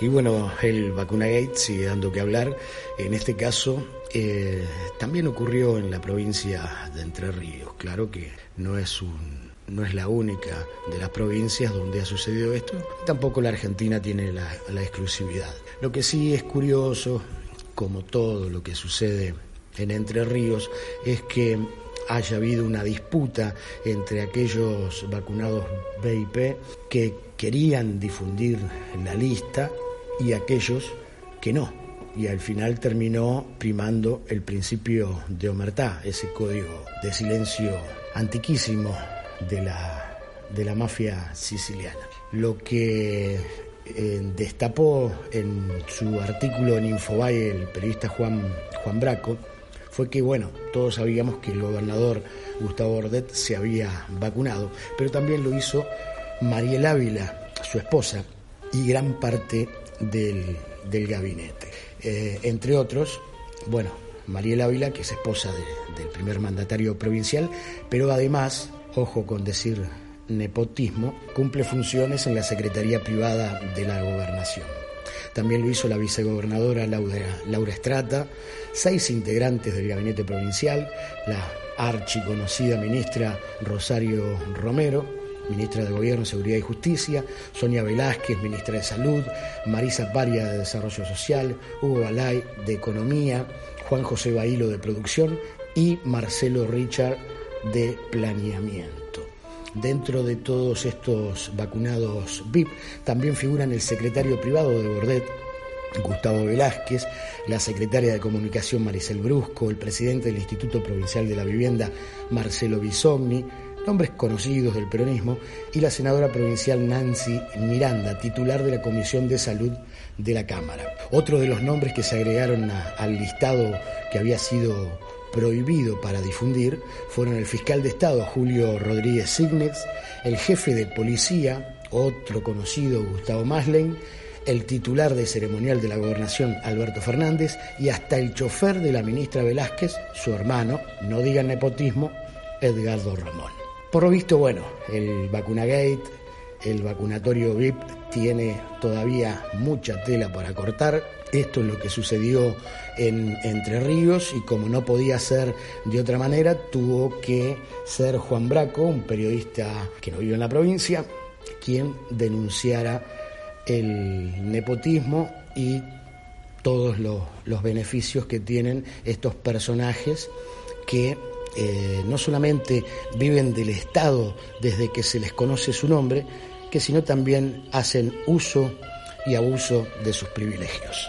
Y bueno, el Vacunagate sigue dando que hablar. En este caso, eh, también ocurrió en la provincia de Entre Ríos. Claro que no es un no es la única de las provincias donde ha sucedido esto, tampoco la Argentina tiene la, la, exclusividad. Lo que sí es curioso, como todo lo que sucede en Entre Ríos, es que haya habido una disputa entre aquellos vacunados BIP que querían difundir la lista y aquellos que no. Y al final terminó primando el principio de omertá, ese código de silencio antiquísimo de la, de la mafia siciliana. Lo que eh, destapó en su artículo en Infobae el periodista Juan, Juan Braco fue que, bueno, todos sabíamos que el gobernador Gustavo Ordet se había vacunado, pero también lo hizo Mariel Ávila, su esposa, y gran parte del, gabinete. Eh, entre otros, bueno, Mariel Ávila, que es esposa del primer mandatario provincial, pero además, ojo con decir nepotismo, cumple funciones en la Secretaría Privada de la Gobernación. También lo hizo la vicegobernadora Laura, Laura Estrata, seis integrantes del gabinete provincial, la archiconocida ministra Rosario Romero, ministra de Gobierno, Seguridad y Justicia, Sonia Velázquez, ministra de Salud, Marisa Paria de Desarrollo Social, Hugo Balay de Economía, Juan José Bailo de Producción y Marcelo Richard de Planeamiento. Dentro de todos estos vacunados VIP también figuran el secretario privado de Bordet, Gustavo Velázquez, la secretaria de Comunicación Maricel Brusco, el presidente del Instituto Provincial de la Vivienda Marcelo Bisogni, nombres conocidos del peronismo, y la senadora provincial Nancy Miranda, titular de la Comisión de Salud de la Cámara. Otro de los nombres que se agregaron al listado que había sido prohibido para difundir fueron el fiscal de Estado Julio Rodríguez Signes, el jefe de policía, otro conocido Gustavo Maslein, el titular de ceremonial de la gobernación Alberto Fernández y hasta el chofer de la ministra Velázquez, su hermano, no digan nepotismo, Edgardo Ramón. Por lo visto, bueno, el Vacunagate, el vacunatorio VIP tiene todavía mucha tela para cortar. Esto es lo que sucedió en Entre Ríos y como no podía ser de otra manera, tuvo que ser Juan Braco, un periodista que no vive en la provincia, quien denunciara el nepotismo y todos los, beneficios que tienen estos personajes que eh, no solamente viven del Estado desde que se les conoce su nombre, que sino también hacen uso y abuso de sus privilegios.